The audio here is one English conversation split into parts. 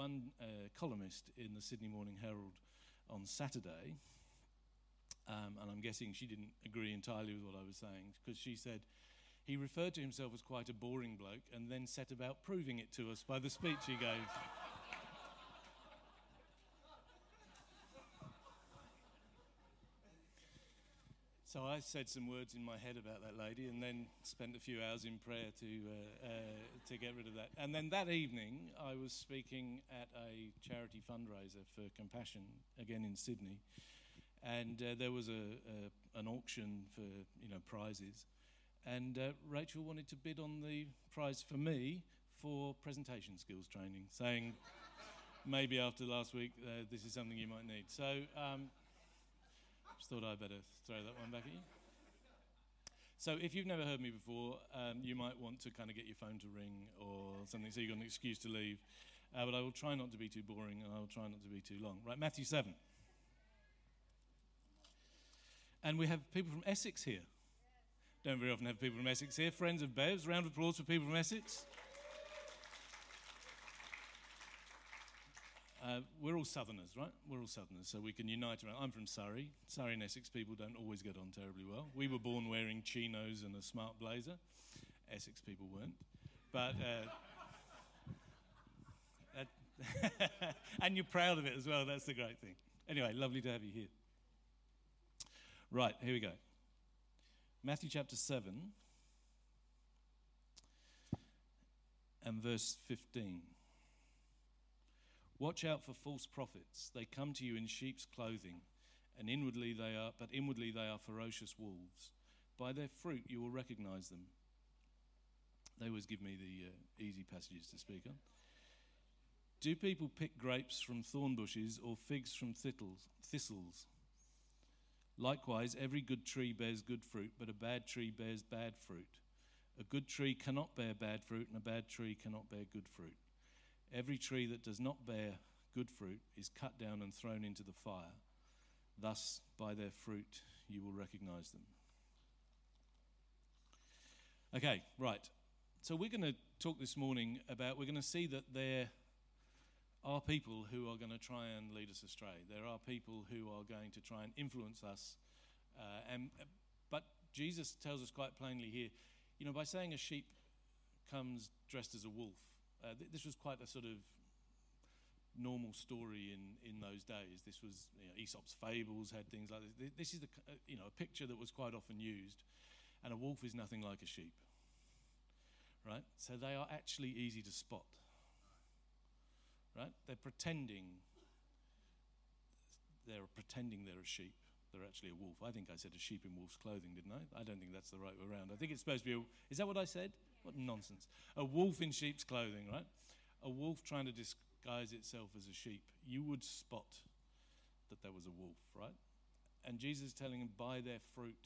one uh, columnist in the Sydney Morning Herald on Saturday, um, and I'm guessing she didn't agree entirely with what I was saying, because she said he referred to himself as quite a boring bloke and then set about proving it to us by the speech he gave. So I said some words in my head about that lady, and then spent a few hours in prayer to uh, uh, to get rid of that. And then that evening, I was speaking at a charity fundraiser for Compassion again in Sydney, and uh, there was a, a, an auction for you know prizes, and uh, Rachel wanted to bid on the prize for me for presentation skills training, saying maybe after last week uh, this is something you might need. So. Um, just thought I'd better throw that one back at you. So, if you've never heard me before, um, you might want to kind of get your phone to ring or something so you've got an excuse to leave. Uh, but I will try not to be too boring and I will try not to be too long. Right, Matthew 7. And we have people from Essex here. Don't very often have people from Essex here. Friends of Bev's. Round of applause for people from Essex. Uh, we're all Southerners, right? We're all Southerners, so we can unite around. I'm from Surrey. Surrey and Essex people don't always get on terribly well. We were born wearing chinos and a smart blazer. Essex people weren't. But. Uh, and you're proud of it as well, that's the great thing. Anyway, lovely to have you here. Right, here we go. Matthew chapter 7 and verse 15. Watch out for false prophets. They come to you in sheep's clothing, and inwardly they are, but inwardly they are ferocious wolves. By their fruit you will recognize them. They always give me the uh, easy passages to speak on. Do people pick grapes from thorn bushes or figs from thistles? Likewise, every good tree bears good fruit, but a bad tree bears bad fruit. A good tree cannot bear bad fruit, and a bad tree cannot bear good fruit. Every tree that does not bear good fruit is cut down and thrown into the fire. Thus, by their fruit, you will recognize them. Okay, right. So, we're going to talk this morning about, we're going to see that there are people who are going to try and lead us astray. There are people who are going to try and influence us. Uh, and, but Jesus tells us quite plainly here, you know, by saying a sheep comes dressed as a wolf, uh, th- this was quite a sort of normal story in, in those days. This was you know, Aesop's fables had things like this. This is the uh, you know a picture that was quite often used, and a wolf is nothing like a sheep. Right, so they are actually easy to spot. Right, they're pretending. They're pretending they're a sheep. They're actually a wolf. I think I said a sheep in wolf's clothing, didn't I? I don't think that's the right way around. I think it's supposed to be. A, is that what I said? What nonsense. A wolf in sheep's clothing, right? A wolf trying to disguise itself as a sheep. You would spot that there was a wolf, right? And Jesus is telling them, by their fruit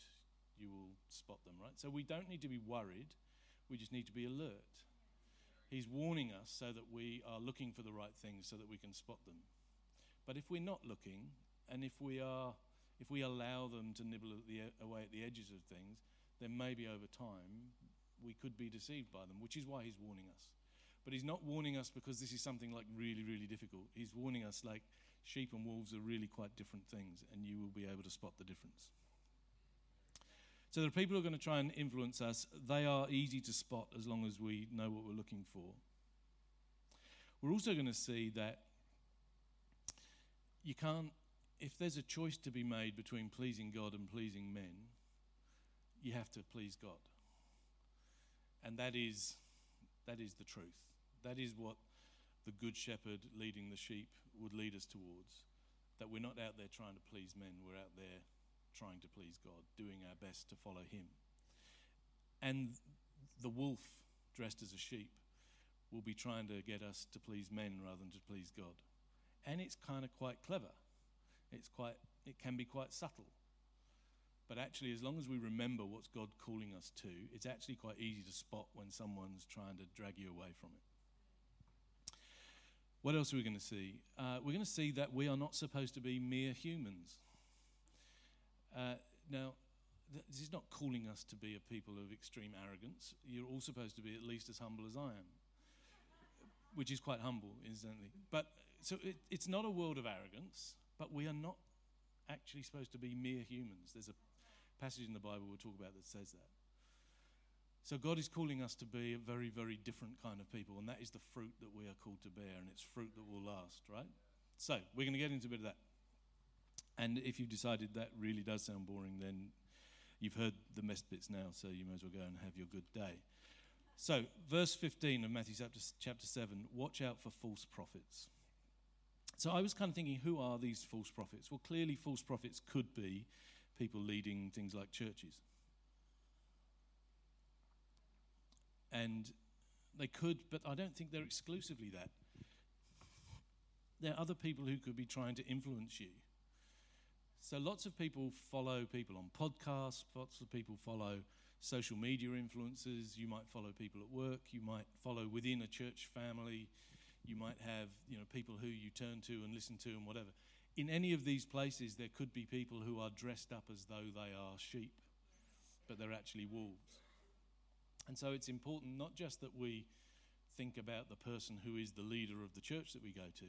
you will spot them, right? So we don't need to be worried, we just need to be alert. He's warning us so that we are looking for the right things so that we can spot them. But if we're not looking, and if we are, if we allow them to nibble at the, away at the edges of things, then maybe over time we could be deceived by them, which is why he's warning us. But he's not warning us because this is something like really, really difficult. He's warning us like sheep and wolves are really quite different things, and you will be able to spot the difference. So the people who are going to try and influence us. They are easy to spot as long as we know what we're looking for. We're also going to see that you can't, if there's a choice to be made between pleasing God and pleasing men, you have to please God. And that is, that is the truth. That is what the good shepherd leading the sheep would lead us towards. That we're not out there trying to please men, we're out there trying to please God, doing our best to follow Him. And the wolf dressed as a sheep will be trying to get us to please men rather than to please God. And it's kind of quite clever. It's quite, it can be quite subtle. But actually, as long as we remember what's God calling us to, it's actually quite easy to spot when someone's trying to drag you away from it. What else are we going to see? Uh, we're going to see that we are not supposed to be mere humans. Uh, now, this is not calling us to be a people of extreme arrogance. You're all supposed to be at least as humble as I am. which is quite humble, incidentally. But so it, it's not a world of arrogance, but we are not actually supposed to be mere humans. There's a passage in the Bible we'll talk about that says that. So God is calling us to be a very, very different kind of people, and that is the fruit that we are called to bear, and it's fruit that will last, right? So we're going to get into a bit of that. And if you've decided that really does sound boring, then you've heard the mess bits now, so you may as well go and have your good day. So, verse 15 of Matthew chapter, chapter 7 watch out for false prophets. So, I was kind of thinking, who are these false prophets? Well, clearly, false prophets could be people leading things like churches. And they could, but I don't think they're exclusively that. There are other people who could be trying to influence you. So lots of people follow people on podcasts, lots of people follow social media influencers, you might follow people at work, you might follow within a church family, you might have, you know, people who you turn to and listen to and whatever. In any of these places there could be people who are dressed up as though they are sheep, but they're actually wolves. And so it's important not just that we think about the person who is the leader of the church that we go to,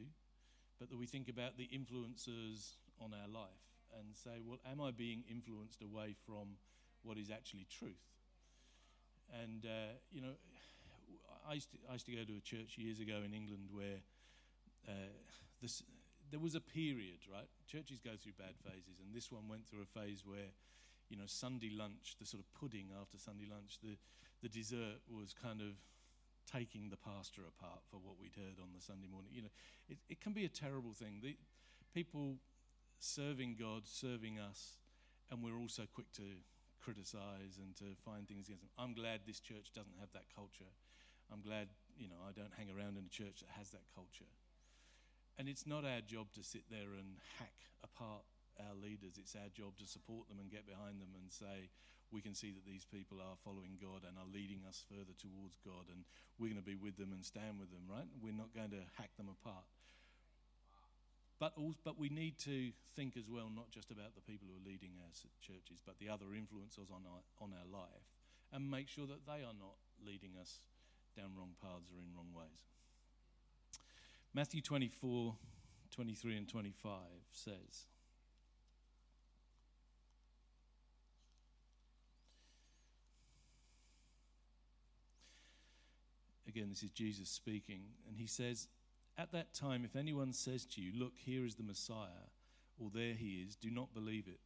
but that we think about the influencers on our life and say, well, am I being influenced away from what is actually truth? And, uh, you know, I used, to, I used, to, go to a church years ago in England where uh, this, there was a period, right? Churches go through bad phases, and this one went through a phase where, you know, Sunday lunch, the sort of pudding after Sunday lunch, the, the dessert was kind of taking the pastor apart for what we'd heard on the Sunday morning. You know, it, it can be a terrible thing. The, people serving God, serving us, and we're also quick to criticize and to find things against them. I'm glad this church doesn't have that culture. I'm glad, you know, I don't hang around in a church that has that culture. And it's not our job to sit there and hack apart our leaders. It's our job to support them and get behind them and say, we can see that these people are following God and are leading us further towards God, and we're going to be with them and stand with them, right? We're not going to hack them apart. But, also, but we need to think as well, not just about the people who are leading our churches, but the other influencers on our, on our life, and make sure that they are not leading us down wrong paths or in wrong ways. Matthew 24, 23, and 25 says, Again, this is Jesus speaking, and he says, at that time, if anyone says to you, Look, here is the Messiah, or there he is, do not believe it.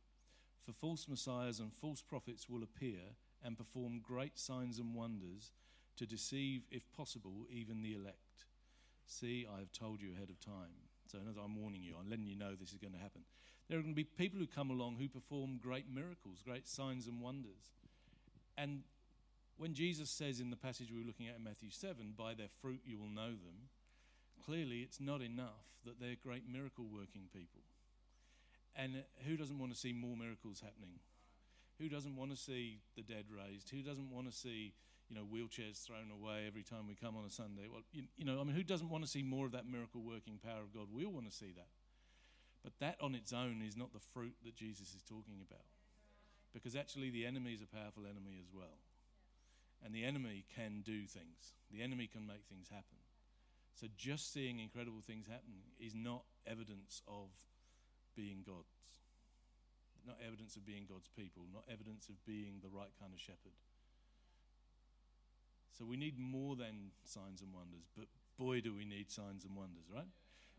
For false messiahs and false prophets will appear and perform great signs and wonders to deceive, if possible, even the elect. See, I have told you ahead of time. So, I'm warning you, I'm letting you know this is going to happen. There are going to be people who come along who perform great miracles, great signs and wonders. And when Jesus says in the passage we were looking at in Matthew 7, by their fruit you will know them, clearly it's not enough that they're great miracle working people. And uh, who doesn't want to see more miracles happening? Who doesn't want to see the dead raised? Who doesn't want to see, you know, wheelchairs thrown away every time we come on a Sunday? Well, you, you know, I mean, who doesn't want to see more of that miracle working power of God? We all want to see that. But that on its own is not the fruit that Jesus is talking about. Because actually, the enemy is a powerful enemy as well. And the enemy can do things, the enemy can make things happen. So just seeing incredible things happen is not evidence of being God's. Not evidence of being God's people, not evidence of being the right kind of shepherd. So we need more than signs and wonders, but boy, do we need signs and wonders, right?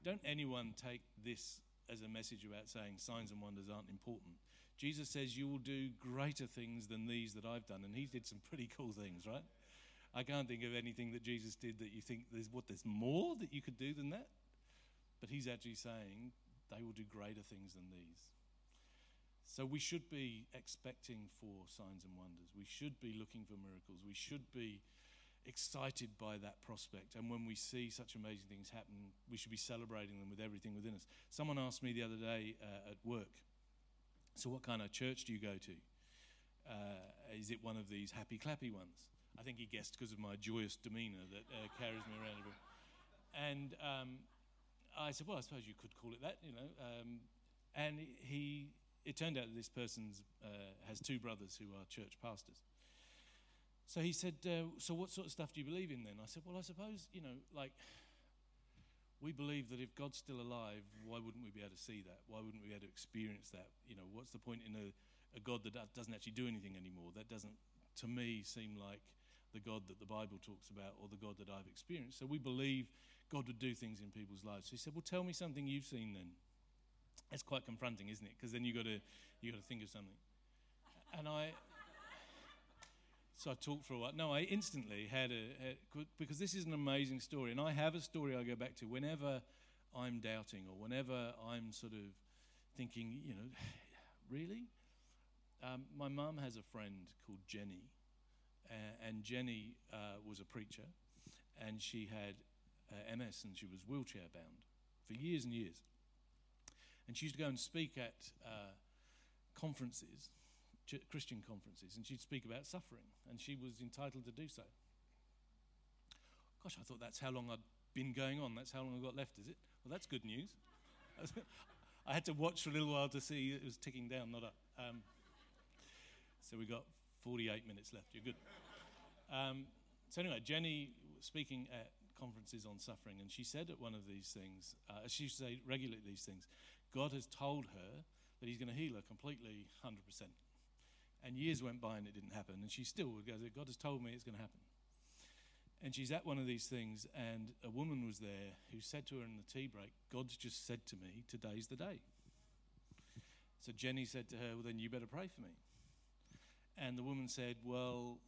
Don't anyone take this as a message about saying signs and wonders aren't important. Jesus says, You will do greater things than these that I've done. And he did some pretty cool things, right? I can't think of anything that Jesus did that you think there's what there's more that you could do than that. But he's actually saying they will do greater things than these. So we should be expecting for signs and wonders. We should be looking for miracles. We should be excited by that prospect. And when we see such amazing things happen, we should be celebrating them with everything within us. Someone asked me the other day uh, at work, So, what kind of church do you go to? Uh, is it one of these happy clappy ones? I think he guessed because of my joyous demeanour that uh, carries me around bit. And um, I said, well, I suppose you could call it that, you know. Um, and he, it turned out that this person uh, has two brothers who are church pastors. So he said, uh, so what sort of stuff do you believe in then? I said, well, I suppose, you know, like we believe that if God's still alive, why wouldn't we be able to see that? Why wouldn't we be able to experience that? You know, what's the point in a, a God that doesn't actually do anything anymore? That doesn't, to me, seem like the God that the Bible talks about or the God that I've experienced. So we believe God would do things in people's lives. So he said, Well, tell me something you've seen then. That's quite confronting, isn't it? Because then you've got to you got to think of something. And I, so I talked for a while. No, I instantly had a, because this is an amazing story, and I have a story I go back to whenever I'm doubting or whenever I'm sort of thinking, you know, really. Um, my mum has a friend called Jenny, uh, and Jenny uh, was a preacher, and she had uh, MS and she was wheelchair bound for years and years. And she used to go and speak at uh, Christian conferences, and she'd speak about suffering, and she was entitled to do so. Gosh, I thought that's how long I'd been going on. That's how long I've got left, is it? Well, that's good news. I had to watch for a little while to see it was ticking down, not up. Um, so we got 48 minutes left. You're good. Um, so anyway, Jenny speaking at conferences on suffering, and she said at one of these things, uh, she used to say regularly these things, God has told her that He's going to heal her completely, 100%. And years went by and it didn't happen. And she still would go, God has told me it's going to happen. And she's at one of these things, and a woman was there who said to her in the tea break, God's just said to me, today's the day. So Jenny said to her, Well, then you better pray for me. And the woman said, Well,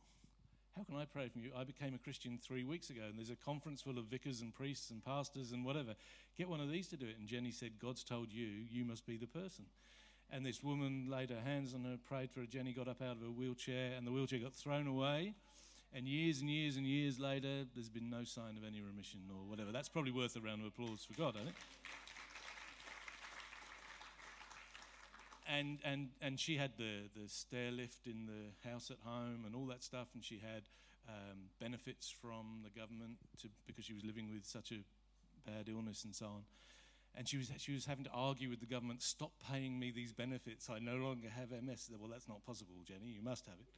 how can I pray for you? I became a Christian three weeks ago, and there's a conference full of vicars and priests and pastors and whatever. Get one of these to do it. And Jenny said, God's told you, you must be the person. And this woman laid her hands on her, prayed for her. Jenny got up out of her wheelchair, and the wheelchair got thrown away. And years and years and years later, there's been no sign of any remission or whatever. That's probably worth a round of applause for God, I think. and and and she had the the stair lift in the house at home and all that stuff, and she had um, benefits from the government to, because she was living with such a bad illness and so on. And she was, she was having to argue with the government, stop paying me these benefits. I no longer have MS. Said, well, that's not possible, Jenny. You must have it.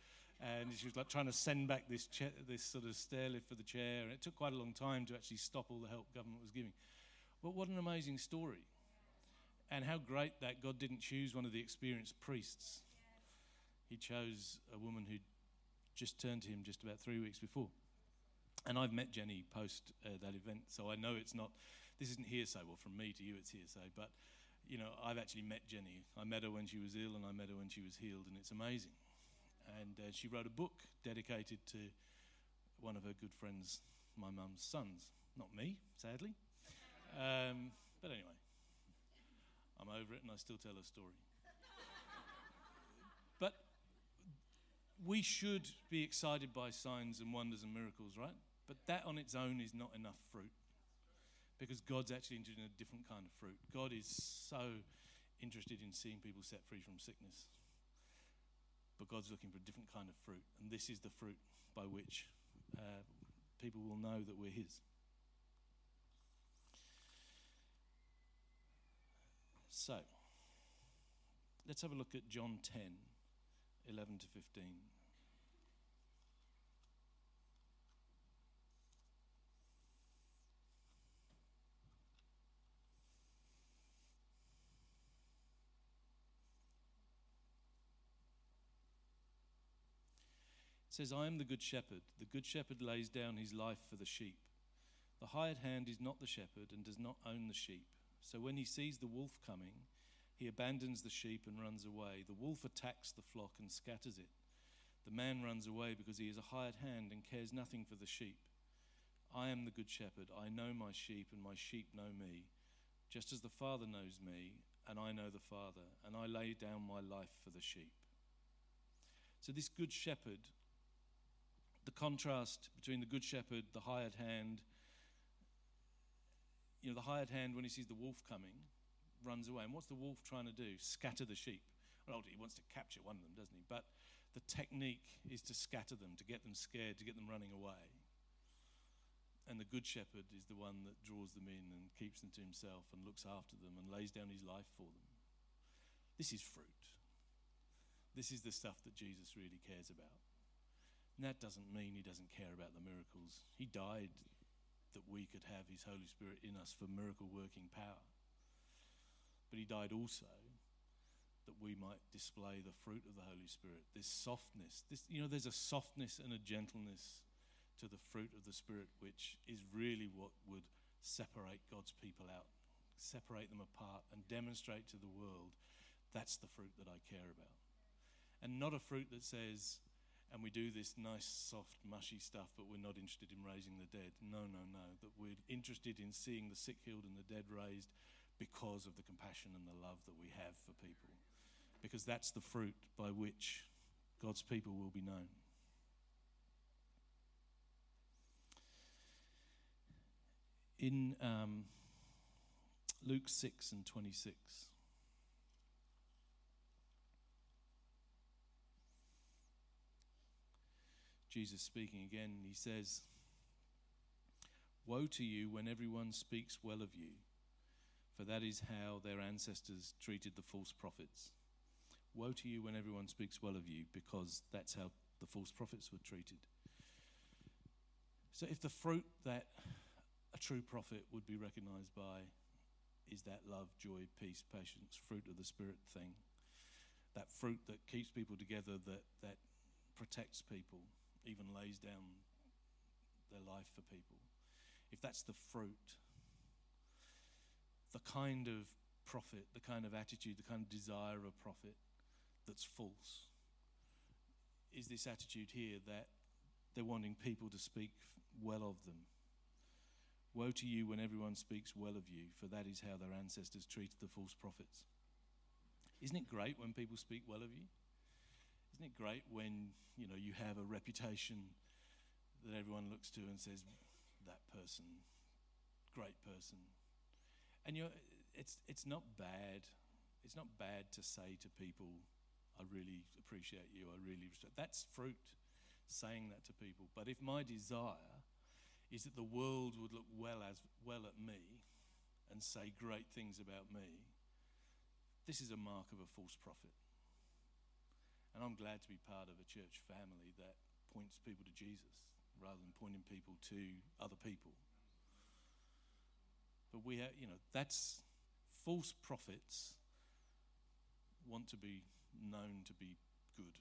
And she was like trying to send back this, this sort of stair lift for the chair. And it took quite a long time to actually stop all the help government was giving. But what an amazing story. And how great that God didn't choose one of the experienced priests. He chose a woman who just turned to him just about three weeks before. And I've met Jenny post uh, that event, so I know it's not this isn't hearsay. Well, from me to you, it's hearsay. But, you know, I've actually met Jenny. I met her when she was ill and I met her when she was healed, and it's amazing. And uh, she wrote a book dedicated to one of her good friends, my mum's sons. Not me, sadly. Um, but anyway, I'm over it and I still tell her story. but we should be excited by signs and wonders and miracles, right? But that on its own is not enough fruit because God's actually interested in a different kind of fruit. God is so interested in seeing people set free from sickness. But God's looking for a different kind of fruit, and this is the fruit by which uh, people will know that we're His. So, let's have a look at John 10 11 to 15. Says, I am the good shepherd. The good shepherd lays down his life for the sheep. The hired hand is not the shepherd and does not own the sheep. So when he sees the wolf coming, he abandons the sheep and runs away. The wolf attacks the flock and scatters it. The man runs away because he is a hired hand and cares nothing for the sheep. I am the good shepherd. I know my sheep, and my sheep know me, just as the Father knows me, and I know the Father, and I lay down my life for the sheep. So, this good shepherd the contrast between the good shepherd, the hired hand. You know, the hired hand, when he sees the wolf coming, runs away. And what's the wolf trying to do? Scatter the sheep. Well, he wants to capture one of them, doesn't he? But the technique is to scatter them, to get them scared, to get them running away. And the good shepherd is the one that draws them in and keeps them to himself and looks after them and lays down his life for them. This is fruit. This is the stuff that Jesus really cares about. And that doesn't mean he doesn't care about the miracles. He died that we could have His Holy Spirit in us for miracle working power. But He died also that we might display the fruit of the Holy Spirit. This softness, this, you know, there's a softness and a gentleness to the fruit of the Spirit, which is really what would separate God's people out, separate them apart, and demonstrate to the world that's the fruit that I care about. And not a fruit that says, and we do this nice, soft, mushy stuff, but we're not interested in raising the dead. No, no, no. That we're interested in seeing the sick healed and the dead raised because of the compassion and the love that we have for people. Because that's the fruit by which God's people will be known. In um, Luke 6 and 26. Jesus speaking again, he says, Woe to you when everyone speaks well of you, for that is how their ancestors treated the false prophets. Woe to you when everyone speaks well of you, because that's how the false prophets were treated. So, if the fruit that a true prophet would be recognized by is that love, joy, peace, patience, fruit of the Spirit thing, that fruit that keeps people together, that, that protects people, even lays down their life for people, if that's the fruit, the kind of prophet, the kind of attitude, the kind of desire of a prophet that's false, is this attitude here that they're wanting people to speak well of them. Woe to you when everyone speaks well of you, for that is how their ancestors treated the false prophets. Isn't it great when people speak well of you? Isn't it great when you know you have a reputation that everyone looks to and says, "That person, great person," and you it's it's not bad. It's not bad to say to people, "I really appreciate you. I really respect." That's fruit, saying that to people. But if my desire is that the world would look well as well at me and say great things about me, this is a mark of a false prophet. And I'm glad to be part of a church family that points people to Jesus rather than pointing people to other people. But we have, you know, that's false prophets want to be known to be good,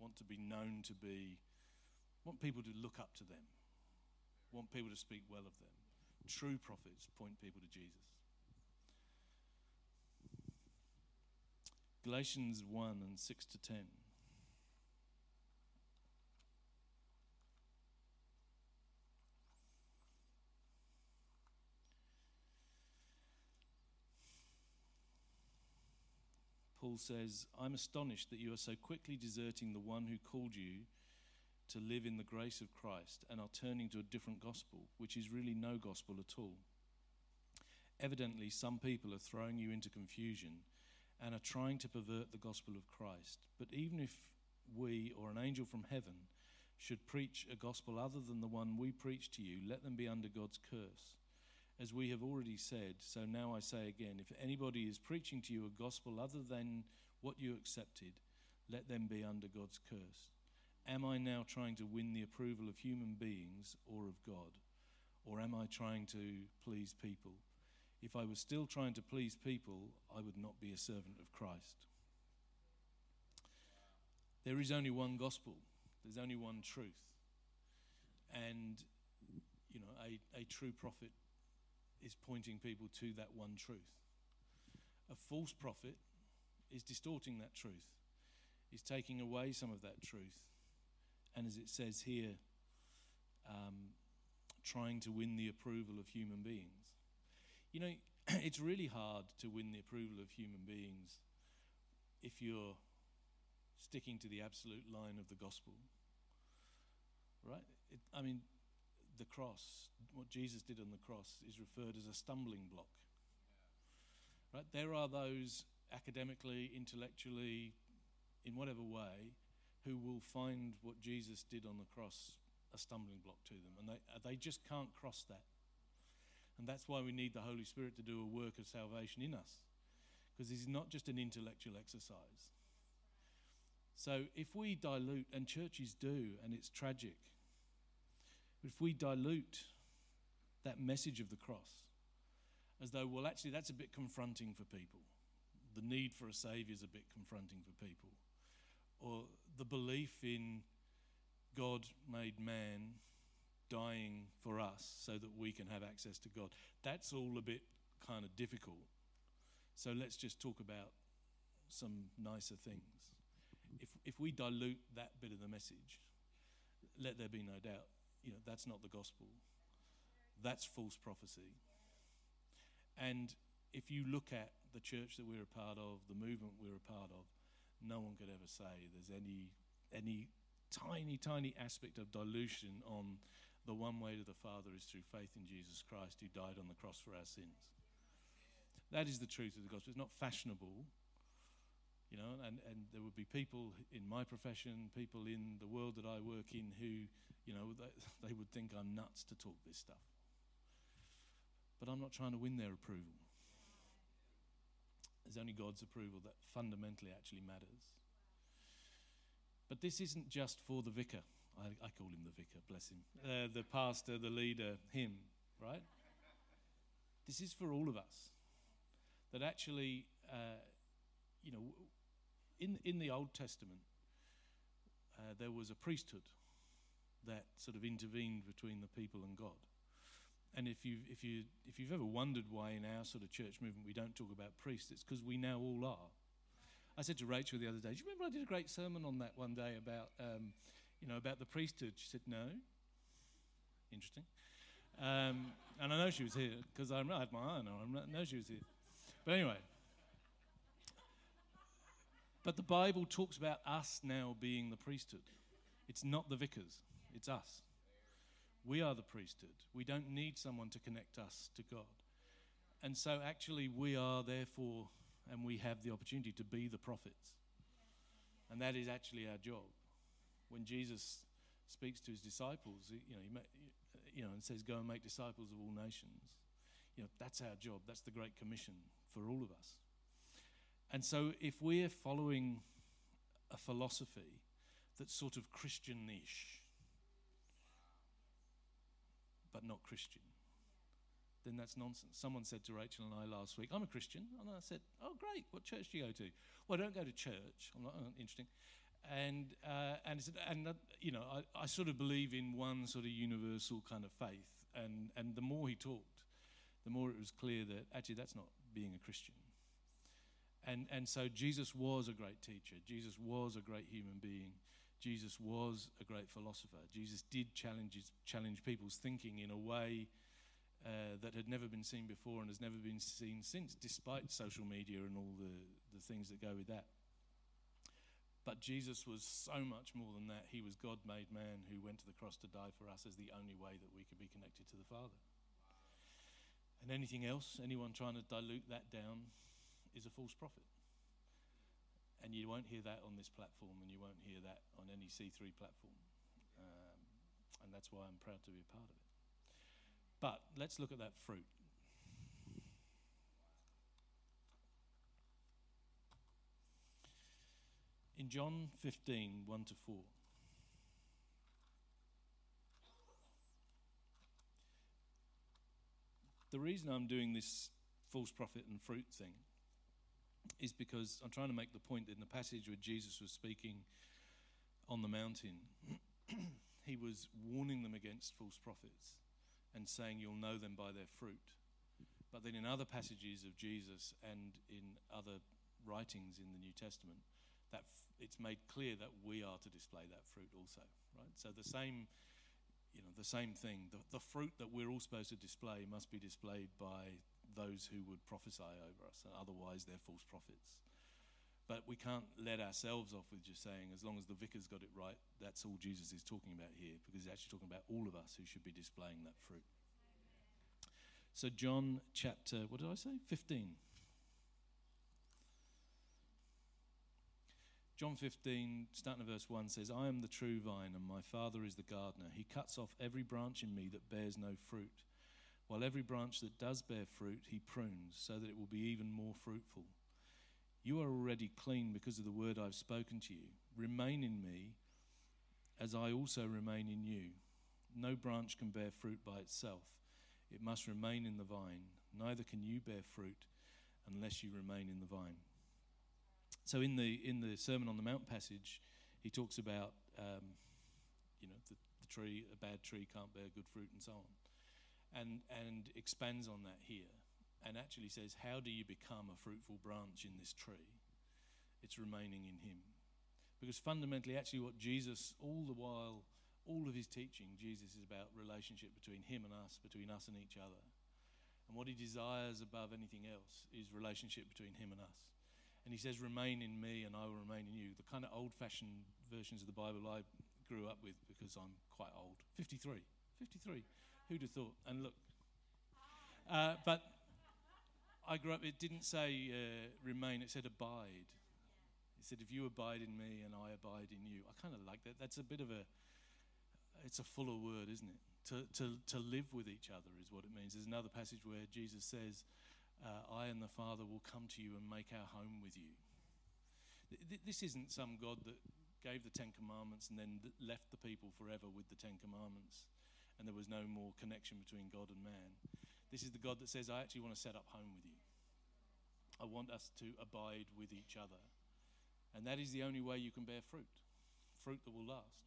want to be known to be, want people to look up to them, want people to speak well of them. True prophets point people to Jesus. Galatians 1 and 6 to 10. Paul says, I'm astonished that you are so quickly deserting the one who called you to live in the grace of Christ and are turning to a different gospel, which is really no gospel at all. Evidently, some people are throwing you into confusion and are trying to pervert the gospel of Christ. But even if we or an angel from heaven should preach a gospel other than the one we preach to you, let them be under God's curse. As we have already said, so now I say again if anybody is preaching to you a gospel other than what you accepted, let them be under God's curse. Am I now trying to win the approval of human beings or of God? Or am I trying to please people? If I was still trying to please people, I would not be a servant of Christ. There is only one gospel, there's only one truth. And, you know, a, a true prophet is pointing people to that one truth. A false prophet is distorting that truth, is taking away some of that truth. And as it says here, um, trying to win the approval of human beings. You know, it's really hard to win the approval of human beings if you're sticking to the absolute line of the gospel. Right? It, I mean, the cross, what Jesus did on the cross, is referred as a stumbling block. Right? There are those academically, intellectually, in whatever way, who will find what Jesus did on the cross a stumbling block to them, and they, they just can't cross that. And that's why we need the Holy Spirit to do a work of salvation in us, because this is not just an intellectual exercise. So if we dilute, and churches do, and it's tragic, if we dilute that message of the cross as though, well, actually, that's a bit confronting for people. The need for a Saviour is a bit confronting for people. Or the belief in God made man dying for us so that we can have access to God. That's all a bit kind of difficult. So let's just talk about some nicer things. If, if we dilute that bit of the message, let there be no doubt, you know, that's not the gospel. That's false prophecy. And if you look at the church that we're a part of, the movement we're a part of, no one could ever say there's any any tiny, tiny aspect of dilution on the one way to the Father is through faith in Jesus Christ who died on the cross for our sins. That is the truth of the gospel. It's not fashionable, you know, and, and there would be people in my profession, people in the world that I work in who, you know, they, they would think I'm nuts to talk this stuff. But I'm not trying to win their approval. There's only God's approval that fundamentally actually matters. But this isn't just for the vicar. I, I call him the vicar, bless him. Uh, the pastor, the leader, him, right? This is for all of us. That actually, uh, you know, in, in the Old Testament, uh, there was a priesthood that sort of intervened between the people and God. And if you if you if you've ever wondered why in our sort of church movement we don't talk about priests, it's because we now all are. I said to Rachel the other day, "Do you remember I did a great sermon on that one day about um, you know about the priesthood?" She said, "No." Interesting. Um, and I know she was here because I had my eye on her. I know she was here. But anyway. But the Bible talks about us now being the priesthood. It's not the vicars, it's us. We are the priesthood. We don't need someone to connect us to God. And so, actually, we are therefore, and we have the opportunity to be the prophets. And that is actually our job. When Jesus speaks to his disciples, you know, he, you know, and says, "Go and make disciples of all nations." You know, that's our job. That's the great commission for all of us. And so, if we're following a philosophy that's sort of Christian-ish, but not Christian, then that's nonsense. Someone said to Rachel and I last week, I'm a Christian. And I said, Oh, great. What church do you go to? Well, I don't go to church. I'm not oh, interesting. And, uh, and, and you know, I, I sort of believe in one sort of universal kind of faith. And, and the more he talked, the more it was clear that actually that's not being a Christian. And, and so Jesus was a great teacher. Jesus was a great human being. Jesus was a great philosopher. Jesus did challenge, challenge people's thinking in a way uh, that had never been seen before and has never been seen since, despite social media and all the, the things that go with that. But Jesus was so much more than that. He was God made man who went to the cross to die for us as the only way that we could be connected to the Father. And anything else, anyone trying to dilute that down, is a false prophet. And you won't hear that on this platform, and you won't hear that on any C3 platform. Um, and that's why I'm proud to be a part of it. But let's look at that fruit. In John 15, 1 to 4. The reason I'm doing this false prophet and fruit thing is because I'm trying to make the point that in the passage where Jesus was speaking on the mountain, he was warning them against false prophets and saying, You'll know them by their fruit. But then in other passages of Jesus and in other writings in the New Testament, that f- it's made clear that we are to display that fruit also, right? So the same, you know, the same thing. The, the fruit that we're all supposed to display must be displayed by those who would prophesy over us, and otherwise they're false prophets. But we can't let ourselves off with just saying, as long as the vicar's got it right, that's all Jesus is talking about here, because he's actually talking about all of us who should be displaying that fruit. So, John chapter, what did I say? 15. John 15, starting at verse 1, says, I am the true vine, and my Father is the gardener. He cuts off every branch in me that bears no fruit while every branch that does bear fruit he prunes, so that it will be even more fruitful. You are already clean because of the word I've spoken to you. Remain in me, as I also remain in you. No branch can bear fruit by itself. It must remain in the vine. Neither can you bear fruit unless you remain in the vine. So in the in the Sermon on the Mount passage, he talks about um, you know the, the tree, a bad tree can't bear good fruit, and so on, and and expands on that here, and actually says, how do you become a fruitful branch in this tree? It's remaining in Him, because fundamentally, actually, what Jesus all the while all of his teaching, Jesus is about relationship between him and us, between us and each other. And what he desires above anything else is relationship between him and us. And he says, Remain in me and I will remain in you. The kind of old fashioned versions of the Bible I grew up with because I'm quite old 53. 53. Who'd have thought? And look. Uh, but I grew up, it didn't say uh, remain, it said abide. It said, If you abide in me and I abide in you. I kind of like that. That's a bit of a it's a fuller word, isn't it? To, to, to live with each other is what it means. There's another passage where Jesus says, uh, I and the Father will come to you and make our home with you. Th- this isn't some God that gave the Ten Commandments and then left the people forever with the Ten Commandments and there was no more connection between God and man. This is the God that says, I actually want to set up home with you. I want us to abide with each other. And that is the only way you can bear fruit fruit that will last.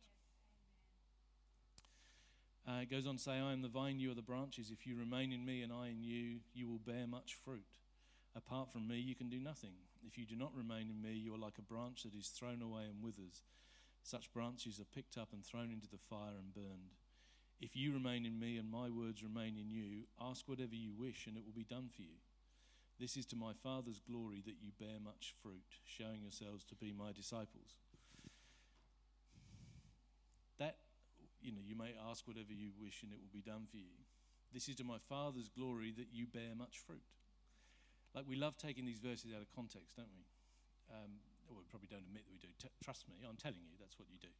Uh, it goes on to say, I am the vine, you are the branches. If you remain in me and I in you, you will bear much fruit. Apart from me, you can do nothing. If you do not remain in me, you are like a branch that is thrown away and withers. Such branches are picked up and thrown into the fire and burned. If you remain in me and my words remain in you, ask whatever you wish and it will be done for you. This is to my Father's glory that you bear much fruit, showing yourselves to be my disciples. That you know, you may ask whatever you wish and it will be done for you. This is to my Father's glory that you bear much fruit. Like we love taking these verses out of context, don't we? Um, well, we probably don't admit that we do. T- trust me, I'm telling you, that's what you do.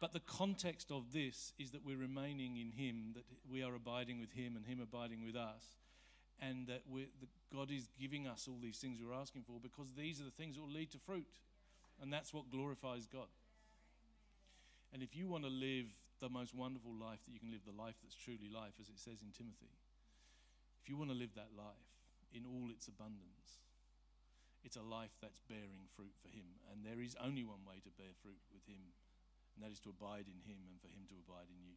but the context of this is that we're remaining in Him, that we are abiding with Him and Him abiding with us, and that, that God is giving us all these things we're asking for because these are the things that will lead to fruit. And that's what glorifies God. And if you want to live the most wonderful life that you can live, the life that's truly life, as it says in Timothy, if you want to live that life in all its abundance, it's a life that's bearing fruit for Him. And there is only one way to bear fruit with Him, and that is to abide in Him and for Him to abide in you.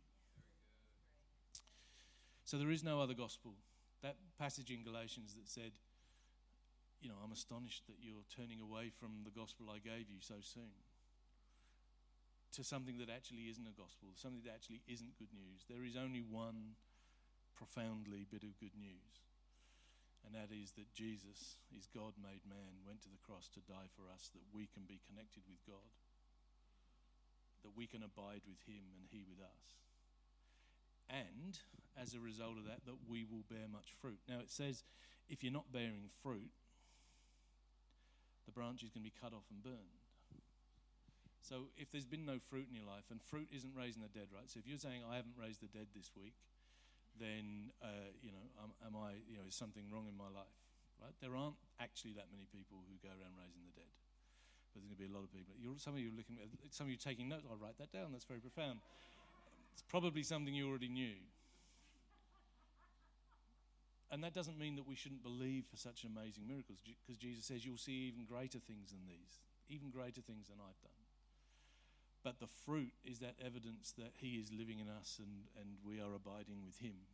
So there is no other gospel. That passage in Galatians that said, you know, I'm astonished that you're turning away from the gospel I gave you so soon to something that actually isn't a gospel, something that actually isn't good news. There is only one profoundly bit of good news, and that is that Jesus is God made man, went to the cross to die for us, that we can be connected with God, that we can abide with Him and He with us. And as a result of that, that we will bear much fruit. Now it says, if you're not bearing fruit, the branch is going to be cut off and burned. So if there's been no fruit in your life, and fruit isn't raising the dead, right? So if you're saying I haven't raised the dead this week, then uh, you know, am, am, I? You know, is something wrong in my life? Right? There aren't actually that many people who go around raising the dead, but there's going to be a lot of people. You're, some of you are looking, some of you taking notes. I'll write that down. That's very profound. It's probably something you already knew. And that doesn't mean that we shouldn't believe for such amazing miracles, because Jesus says you'll see even greater things than these, even greater things than I've done. But the fruit is that evidence that He is living in us and, and we are abiding with Him.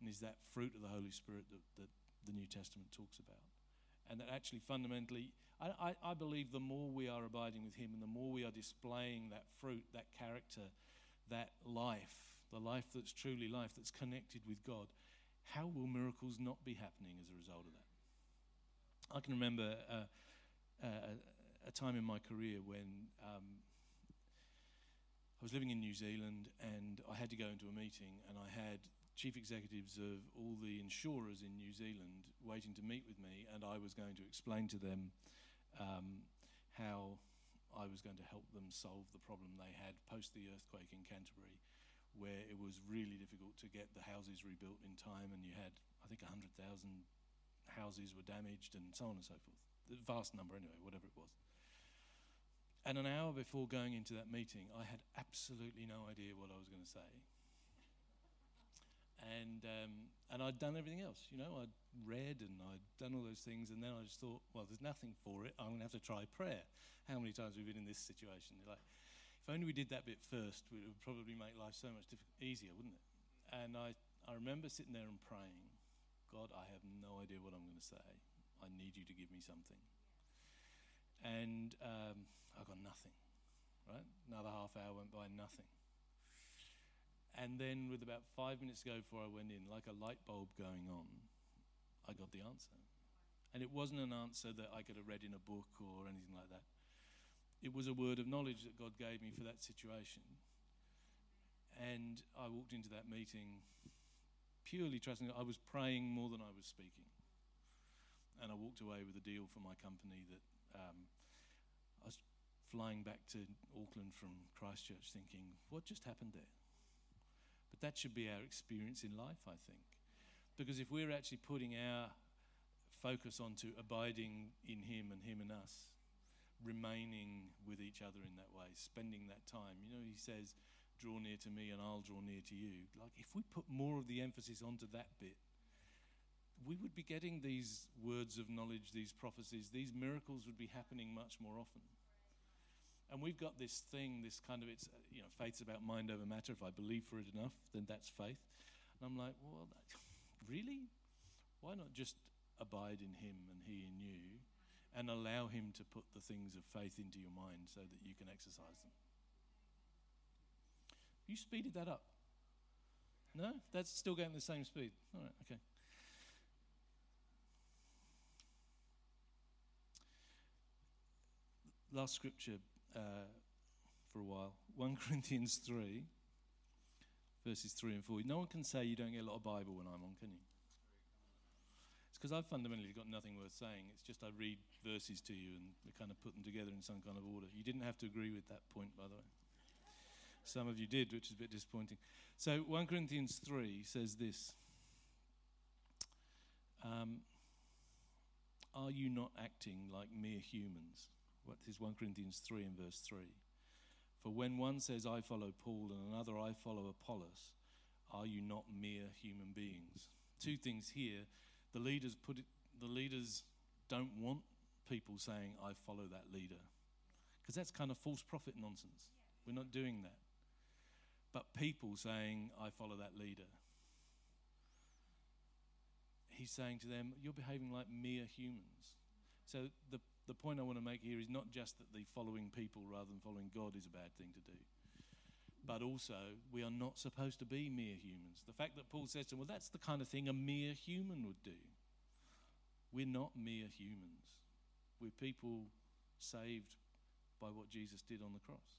And is that fruit of the Holy Spirit that, that the New Testament talks about. And that actually, fundamentally, I, I, I believe the more we are abiding with Him and the more we are displaying that fruit, that character, that life, the life that's truly life, that's connected with God, how will miracles not be happening as a result of that? I can remember uh, uh, a time in my career when um, I was living in New Zealand and I had to go into a meeting, and I had chief executives of all the insurers in New Zealand waiting to meet with me, and I was going to explain to them um, how I was going to help them solve the problem they had post the earthquake in Canterbury, where it was really difficult to get the houses rebuilt in time, and you had, I think, 100,000 houses were damaged, and so on and so forth. The vast number, anyway, whatever it was. And an hour before going into that meeting, I had absolutely no idea what I was going to say. and um, and I'd done everything else. You know, I'd read and I'd done all those things, and then I just thought, well, there's nothing for it. I'm going to have to try prayer. How many times have we been in this situation? Like, if only we did that bit first, it would probably make life so much diff- easier, wouldn't it? And I, I remember sitting there and praying, God, I have no idea what I'm going to say. I need you to give me something. And um, I got nothing, right? Another half hour went by, nothing. And then, with about five minutes to go before I went in, like a light bulb going on, I got the answer. And it wasn't an answer that I could have read in a book or anything like that. It was a word of knowledge that God gave me for that situation. And I walked into that meeting purely trusting I was praying more than I was speaking. And I walked away with a deal for my company that um, I was flying back to Auckland from Christchurch thinking, what just happened there? But that should be our experience in life, I think. Because if we're actually putting our focus onto abiding in Him and Him in us, remaining with each other in that way, spending that time, you know, He says, draw near to me and I'll draw near to you. Like, if we put more of the emphasis onto that bit, we would be getting these words of knowledge, these prophecies, these miracles would be happening much more often. And we've got this thing, this kind of, it's, uh, you know, faith's about mind over matter. If I believe for it enough, then that's faith. And I'm like, well, really? Why not just abide in Him and He in you and allow Him to put the things of faith into your mind so that you can exercise them? You speeded that up. No? That's still going the same speed. All right, okay. Last scripture uh, for a while 1 Corinthians 3, verses 3 and 4. No one can say you don't get a lot of Bible when I'm on, can you? It's because I've fundamentally got nothing worth saying. It's just I read verses to you and we kind of put them together in some kind of order. You didn't have to agree with that point, by the way. Some of you did, which is a bit disappointing. So 1 Corinthians 3 says this um, Are you not acting like mere humans? What is 1 Corinthians 3 and verse 3? For when one says, I follow Paul, and another, I follow Apollos, are you not mere human beings? Two things here. The leaders put it, the leaders don't want people saying, I follow that leader. Because that's kind of false prophet nonsense. We're not doing that. But people saying, I follow that leader. He's saying to them, You're behaving like mere humans. So the the point I want to make here is not just that the following people rather than following God is a bad thing to do, but also we are not supposed to be mere humans. The fact that Paul says to them, well, that's the kind of thing a mere human would do. We're not mere humans. We're people saved by what Jesus did on the cross.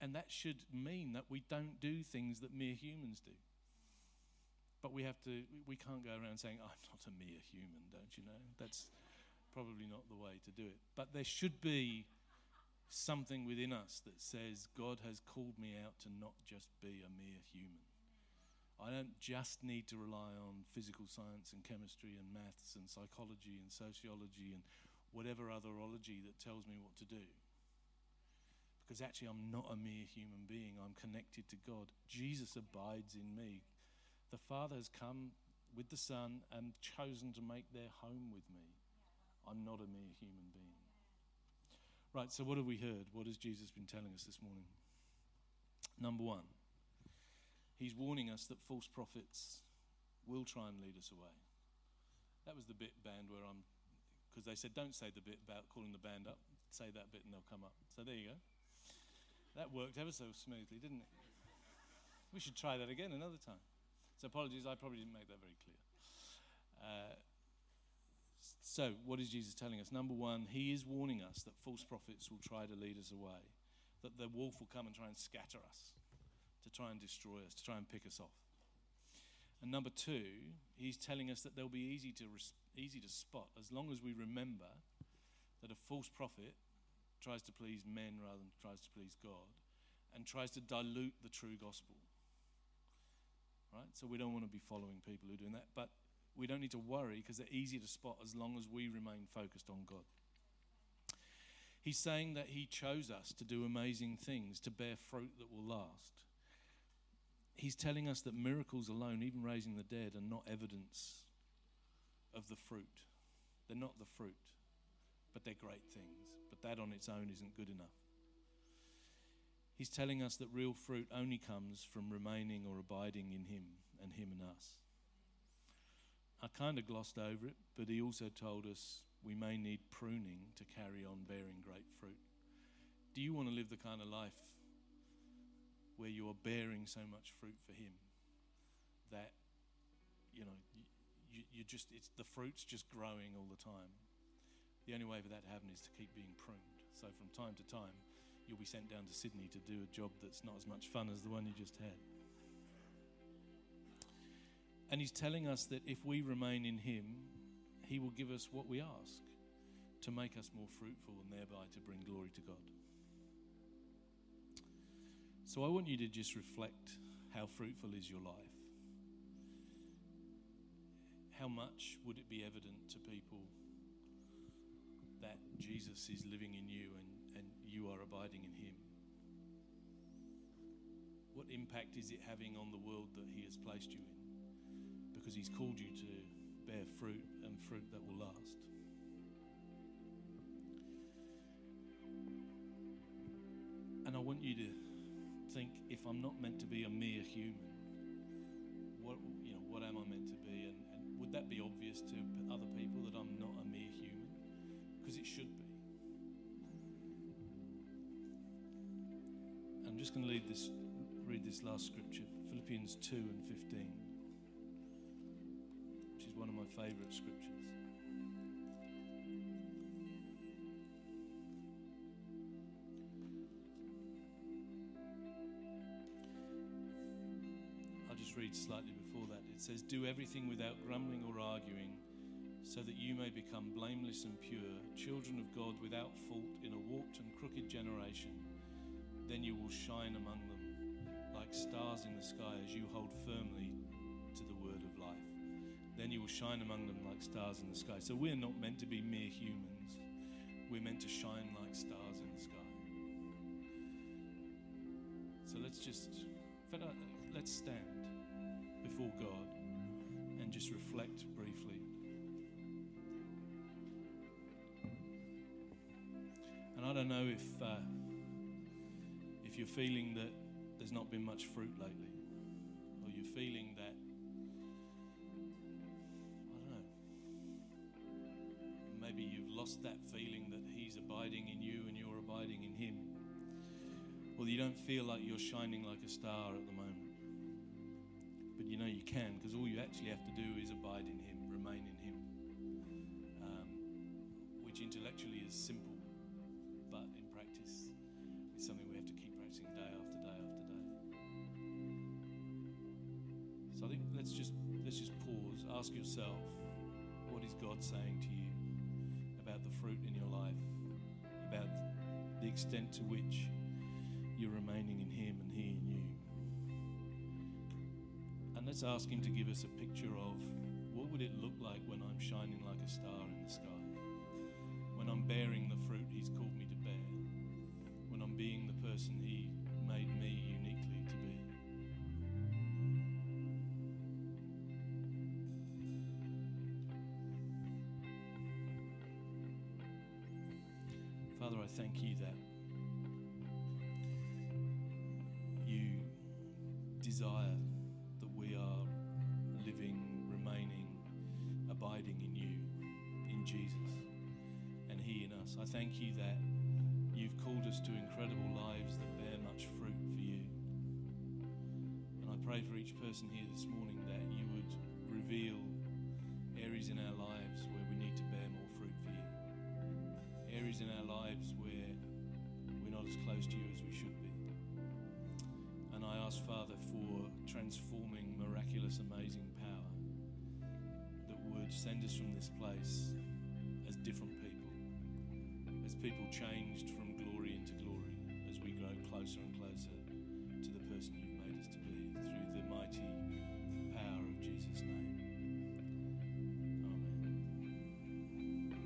And that should mean that we don't do things that mere humans do. But we have to, we can't go around saying, I'm not a mere human, don't you know? That's, probably not the way to do it. But there should be something within us that says, God has called me out to not just be a mere human. I don't just need to rely on physical science and chemistry and maths and psychology and sociology and whatever other ology that tells me what to do. Because actually, I'm not a mere human being. I'm connected to God. Jesus abides in me. The Father has come with the Son and chosen to make their home with me. I'm not a mere human being. Right, so what have we heard? What has Jesus been telling us this morning? Number one, he's warning us that false prophets will try and lead us away. That was the bit band where I'm, because they said, don't say the bit about calling the band up, say that bit and they'll come up. So there you go. That worked ever so smoothly, didn't it? We should try that again another time. So apologies, I probably didn't make that very clear. Uh, so, what is Jesus telling us? Number one, he is warning us that false prophets will try to lead us away, that the wolf will come and try and scatter us, to try and destroy us, to try and pick us off. And number two, he's telling us that they'll be easy to, res- easy to spot as long as we remember that a false prophet tries to please men rather than tries to please God and tries to dilute the true gospel. Right? So we don't want to be following people who are doing that. But we don't need to worry because they're easy to spot as long as we remain focused on God. He's saying that He chose us to do amazing things, to bear fruit that will last. he's telling us that miracles alone, even raising the dead, are not evidence of the fruit. They're not the fruit, but they're great things. But that on its own isn't good enough. He's telling us that real fruit only comes from remaining or abiding in Him and Him and us. I kind of glossed over it, but he also told us we may need pruning to carry on bearing great fruit. Do you want to live the kind of life where you are bearing so much fruit for Him that, you know, you, you just, it's, the fruit's just growing all the time? The only way for that to happen is to keep being pruned. So from time to time, you'll be sent down to Sydney to do a job that's not as much fun as the one you just had. And he's telling us that if we remain in him, he will give us what we ask to make us more fruitful and thereby to bring glory to God. So I want you to just reflect how fruitful is your life? How much would it be evident to people that Jesus is living in you and, and you are abiding in him? What impact is it having on the world that he has placed you in? Because He's called you to bear fruit and fruit that will last. And I want you to think if I'm not meant to be a mere human, what, you know, what am I meant to be? And, and would that be obvious to other people that I'm not a mere human? Because it should be. I'm just going to read this, last scripture, Philippians 2 and 15 one of my favorite scriptures. I'll just read slightly before that. It says, Do everything without grumbling or arguing, so that you may become blameless and pure, children of God without fault in a warped and crooked generation. Then you will shine among them like stars in the sky as you hold firmly will shine among them like stars in the sky. So we're not meant to be mere humans, we're meant to shine like stars in the sky. So let's just, let's stand before God and just reflect briefly. And I don't know if, uh, if you're feeling that there's not been much fruit lately, or you're feeling that lost that feeling that He's abiding in you and you're abiding in Him. Well, you don't feel like you're shining like a star at the moment. But you know you can because all you actually have to do is abide in Him, remain in Him. Um, which intellectually is simple, but in practice, it's something we have to keep practicing day after day after day. So I think let's just let's just pause. Ask yourself, what is God saying to you? Fruit in your life, about the extent to which you're remaining in Him and He in you. And let's ask Him to give us a picture of what would it look like when I'm shining like a star in the sky, when I'm bearing the fruit He's called me to bear, when I'm being the person He thank you that you desire that we are living, remaining, abiding in you, in Jesus, and He in us. I thank you that you've called us to incredible lives that bear much fruit for you. And I pray for each person here this morning that you would reveal areas in our lives where we need to bear more fruit for you, areas in our lives where close to you as we should be. And I ask, Father, for transforming, miraculous, amazing power that would send us from this place as different people, as people changed from glory into glory as we grow closer and